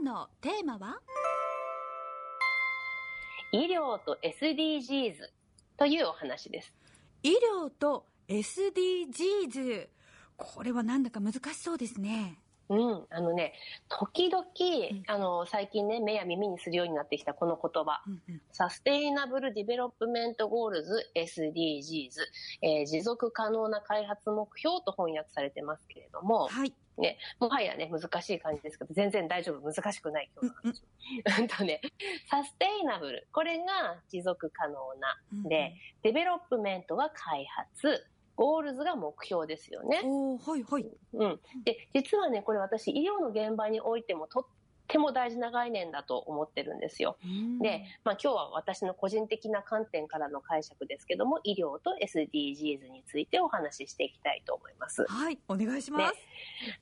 日のテーマは？医療と SDGs というお話です。医療と SDGs。これはなんだか難しそうですね。うん、あのね、時々、あの、最近ね、目や耳にするようになってきたこの言葉、うんうん Sustainable Development Goals SDGs、えー持続可能な開発目標と翻訳されてますけれども、はい。ね、もはやね、難しい感じですけど、全然大丈夫、難しくない今日の話。うんとね、 sustainable、これが持続可能な。うんで、 development は開発、 goals が目標ですよね。はいはい。うん。で、実はね、これ私、医療の現場においてもとっても大事な概念だと思ってるんですよ。で、まあ今日は私の個人的な観点からの解釈ですけども、医療と SDGs についてお話ししていきたいと思います。はい、お願いします。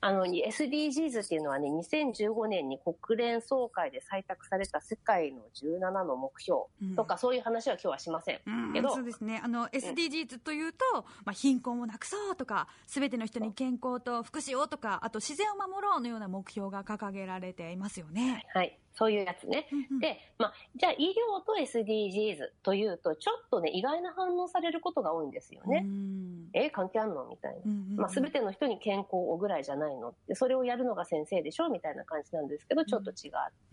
あの、SDGs っていうのはね、2015年に国連総会で採択された世界の17の目標とか、そういう話は今日はしません。うんけどそうですね。あの、SDGs というと、まあ、貧困をなくそうとか、すべての人に健康と福祉をとか、あと自然を守ろうのような目標が掲げられていますよね。はい。そういうやつね。うんうんで、まあ、じゃあ医療と SDGs というと、ちょっとね、意外な反応されることが多いんですよね。うんえ、関係あんの？みたいな。うんうんうんまあ、全ての人に健康をぐらいじゃないのって、それをやるのが先生でしょ？みたいな感じなんですけど、ちょっと違っ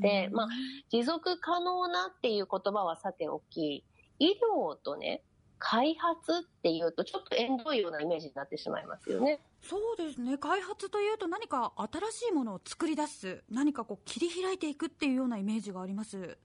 て、うんまあ、持続可能なっていう言葉はさておき、医療とね、開発っていうと、ちょっと縁遠いようなイメージになってしまいますよね。そうですね。開発というと何か新しいものを作り出す、何かこう切り開いていくっていうようなイメージがあります。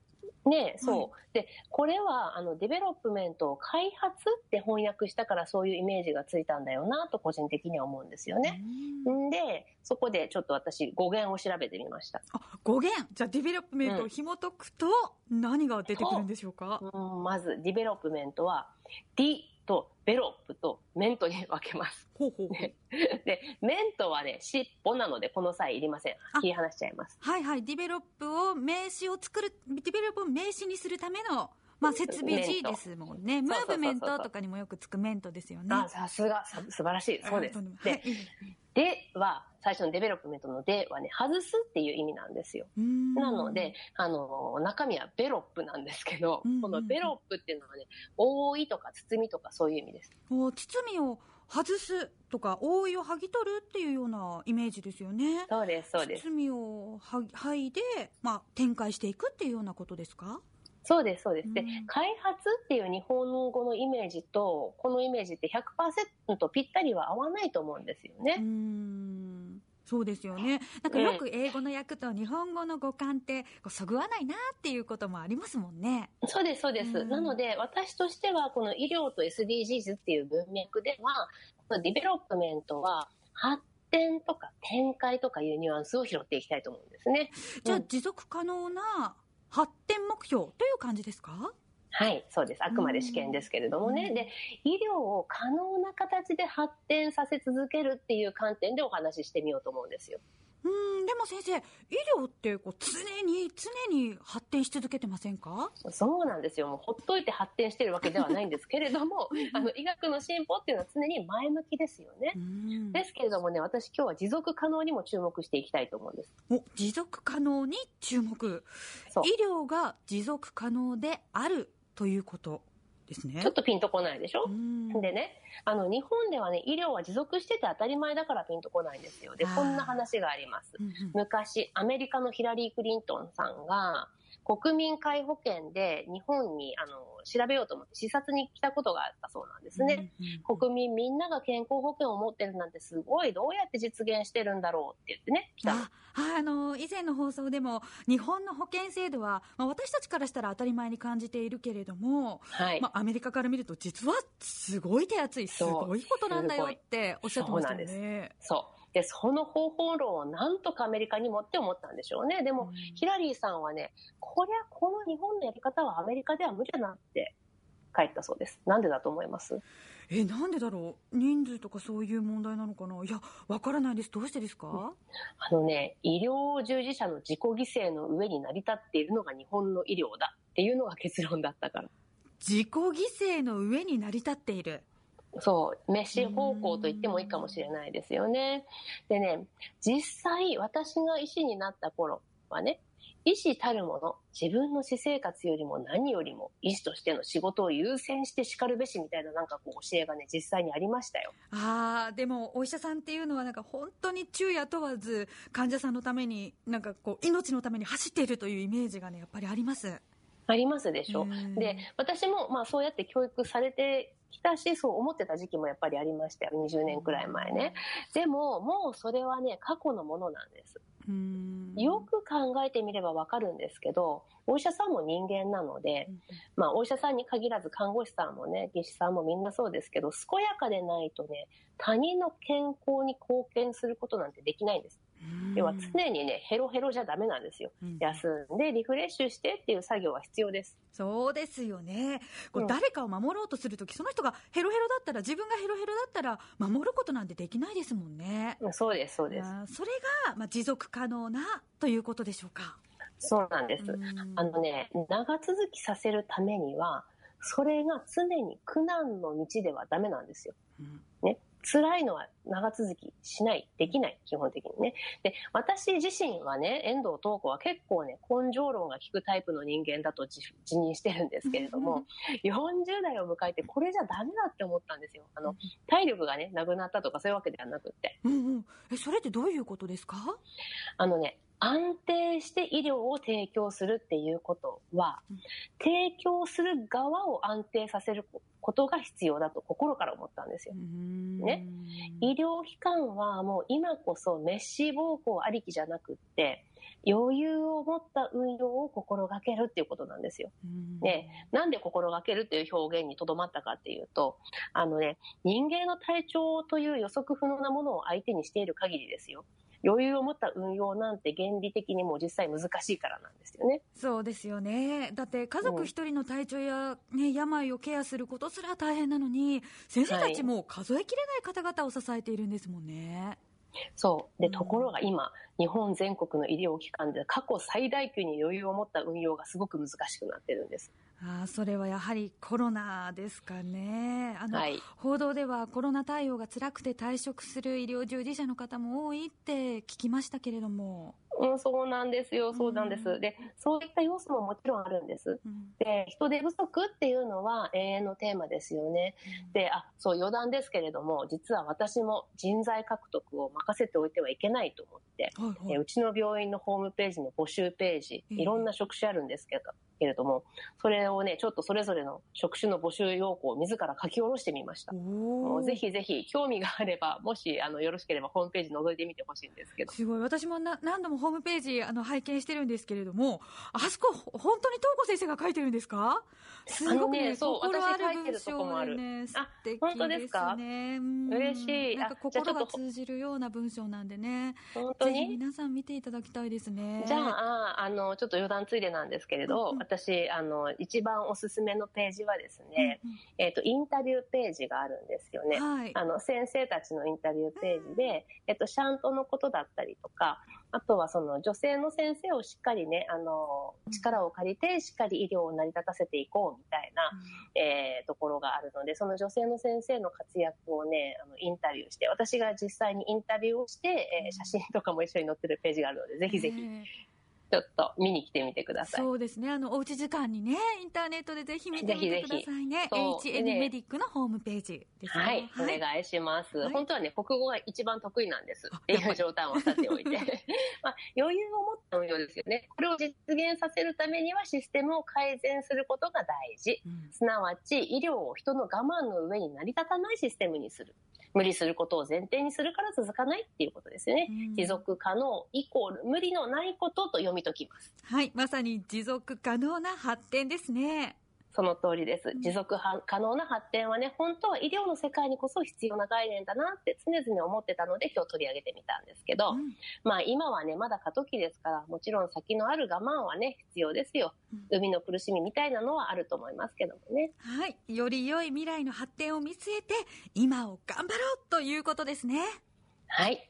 ねそう。で、これは、あの、 development を開発って翻訳したからそういうイメージがついたんだよな、と個人的には思うんですよね。うんんで、そこでちょっと私語源を調べてみました。あ、語源じゃあ development を紐解くと何が出てくるんでしょうか、うん、まず、 development は、 de と velop と ment に分けます。ほうほう で、 ment はね、尻尾なのでこの際いりませんあ。切り離しちゃいます。はいはい、 develop を名詞を作る、 develop を名詞にするための、まあ、接尾辞ですもんね。ムーブメントとかにもよくつく ment ですよね。あ、さすが、さ素晴らしい。そうですあ。本当でに、では、最初のデベロップメントのではね、外すっていう意味なんですよ。なので、、あの、中身はベロップなんですけど、うんうんうんこのベロップっていうのはね、覆いとか包みとかそういう意味です。こう包みを外すとか、覆いを剥ぎ取るっていうようなイメージですよね。そうです、そうです。包みを剥いで、まあ、展開していくっていうようなことですか？そうです、そうです。でうん、開発っていう日本語のイメージと、このイメージって100%ぴったりは合わないと思うんですよね。んそうですよね。なんかよく英語の訳と日本語の語感ってこうそぐわないなっていうこともありますもんね。そうです、そうです。うんなので、私としては、この医療と SDGs っていう文脈では、この development は、発展とか展開とかいうニュアンスを拾っていきたいと思うんですね。じゃあうん持続可能な発展目標という感じですか？はい、そうです。あくまで私見ですけれどもね。うんで、医療を可能な形で発展させ続けるっていう観点でお話ししてみようと思うんですよ。うーん、でも先生、医療ってこう常に常に発展し続けてませんか？そうなんですよ。もうほっといて発展してるわけではないんですけれども、あの、医学の進歩っていうのは常に前向きですよねう。んですけれどもね、私今日は持続可能にも注目していきたいと思うんです。お持続可能に注目。そう。医療が持続可能であるということですね。ちょっとピンとこないでしょ？うんでね、あの、日本ではね、医療は持続してて当たり前だからピンとこないんですよ。で、こんな話があります。うんうん昔、アメリカのヒラリー・クリントンさんが、国民皆保険で日本にあの調べようと思って視察に来たことがあったそうなんですね。うんうん国民みんなが健康保険を持ってるなんてすごい、どうやって実現してるんだろうって言ってね、来たの。あはい、あの以前の放送でも日本の保険制度は、まあ、私たちからしたら当たり前に感じているけれども、はい。まあ、アメリカから見ると実はすごい手厚いすごいことなんだよっておっしゃってましたね。そう。で、その方法論をなんとかアメリカに持って思ったんでしょうね。でも、うん。ヒラリーさんはね、こりゃこの日本のやり方はアメリカでは無理だなって帰ったそうです。なんでだと思います？えなんでだろう？人数とかそういう問題なのかな？いやわからないです。どうしてですか、あのね、医療従事者の自己犠牲の上に成り立っているのが日本の医療だっていうのが結論だったから。自己犠牲の上に成り立っているそう、飯方向と言ってもいいかもしれないですよね。でね、実際私が医師になった頃、はね、医師たるもの、自分の私生活よりも何よりも医師としての仕事を優先してしかるべしみたいななんかこう教えがね、実際にありましたよ。ああ、でもお医者さんっていうのはなんか本当に昼夜問わず患者さんのために、なんかこう命のために走っているというイメージがね、やっぱりあります。ありますでしょ。で、私もまあそうやって教育されてきたし、そう思ってた時期もやっぱりありましたよ。20年くらい前ね。でも、もうそれはね、過去のものなんです。よく考えてみればわかるんですけど、お医者さんも人間なので、まあお医者さんに限らず看護師さんもね、技師さんもみんなそうですけど、健やかでないとね、他人の健康に貢献することなんてできないんです。要は常にね、ヘロヘロじゃダメなんですよ。うん、休んでリフレッシュしてっていう作業は必要です。そうですよね。こう誰かを守ろうとするとき、その人がヘロヘロだったら、自分がヘロヘロだったら、守ることなんてできないですもんね。そうです、そうです。それが、まあ、持続可能なということでしょうか。そうなんです。あのね、長続きさせるためには、それが常に苦難の道ではダメなんですよ。うん、ね。辛いのは長続きしない、できない、基本的にね。で、私自身はね、遠藤東子は結構ね、根性論が効くタイプの人間だと自認してるんですけれども、40代を迎えてこれじゃダメだって思ったんですよ。あの、体力がね、なくなったとかそういうわけではなくって。うんうん。え、それってどういうことですか？あのね、安定して医療を提供するっていうことは、提供する側を安定させることが必要だと心から思ったんですよ。ね。医療機関はもう今こそメッシー暴行ありきじゃなくって、余裕を持った運用を心がけるっていうことなんですよ。ね、なんで心がけるっていう表現にとどまったかっていうと、あのね、人間の体調という予測不能なものを相手にしている限りですよ。余裕を持った運用なんて原理的にも実際難しいからなんですよね。そうですよね。だって家族一人の体調や、ね、病をケアすることすら大変なのに、先生たちも数えきれない方々を支えているんですもんね。そう。で、ところが今、日本全国の医療機関で過去最大級に余裕を持った運用がすごく難しくなってるんです。あそれはやはりコロナですかね。あの、はい、報道ではコロナ対応が辛くて退職する医療従事者の方も多いって聞きましたけれども。うん、そうなんですよ、そうなんです。うん、で、そういった要素ももちろんあるんです。うん、で、人手不足っていうのは永遠のテーマですよね。うん、で、あ、そう余談ですけれども、実は私も人材獲得を任せておいてはいけないと思って、はいはい、えうちの病院のホームページの募集ページ、いろんな職種あるんですけど、けれども、それをね、ちょっとそれぞれの職種の募集要項を自ら書き下ろしてみました。もうぜひぜひ興味があれば、もしあのよろしければホームページ覗いてみてほしいんですけど。すごい。私もな何度もホームページあの拝見してるんですけれども、あそこ本当に東子先生が書いてるんですか？すごくね、ねそう、心ある文章でね、素敵ですね。本当ですか？嬉しい。なんか心が通じるような文章なんでね。本当に？皆さん見ていただきたいですね。じゃあ、あの、ちょっと余談ついでなんですけれど、うん、私、あの、一番おすすめのページはですね、うんえっ、ー、と、インタビューページがあるんですよね。はい、あの、先生たちのインタビューページで、えっ、ー、と、シャントのことだったりとか、あとはその女性の先生をしっかりね、あの、力を借りてしっかり医療を成り立たせていこうみたいな、うん、えー、ところがあるので、その女性の先生の活躍をね、あの、インタビューして、私が実際にインタビューをして、えー、写真とかも一緒に載ってるページがあるので、ぜひぜひ、ちょっと見に来てみてください。そうですね。あの、おうち時間にね、インターネットでぜひ見てみてくださいね。HN メディックのホームページですね。はい、はい、お願いします、はい、本当はね、国語が一番得意なんです。っていう状態をさておいて。まあ、余裕を持った運用ですよね。これを実現させるためにはシステムを改善することが大事。うん、すなわち、医療を人の我慢の上に成り立たないシステムにする。無理することを前提にするから続かないっていうことですよね。持続可能イコール無理のないことと読み解きます。はい、まさに持続可能な発展ですね。その通りです。持続可能な発展はね、本当は医療の世界にこそ必要な概念だなって常々思ってたので今日取り上げてみたんですけど、うん、まあ今はね、まだ過渡期ですから、もちろん先のある我慢はね、必要ですよ。うん、海の苦しみみたいなのはあると思いますけどもね。はい。より良い未来の発展を見据えて、今を頑張ろうということですね。はい。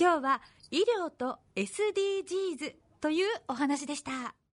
今日は医療と SDGs というお話でした。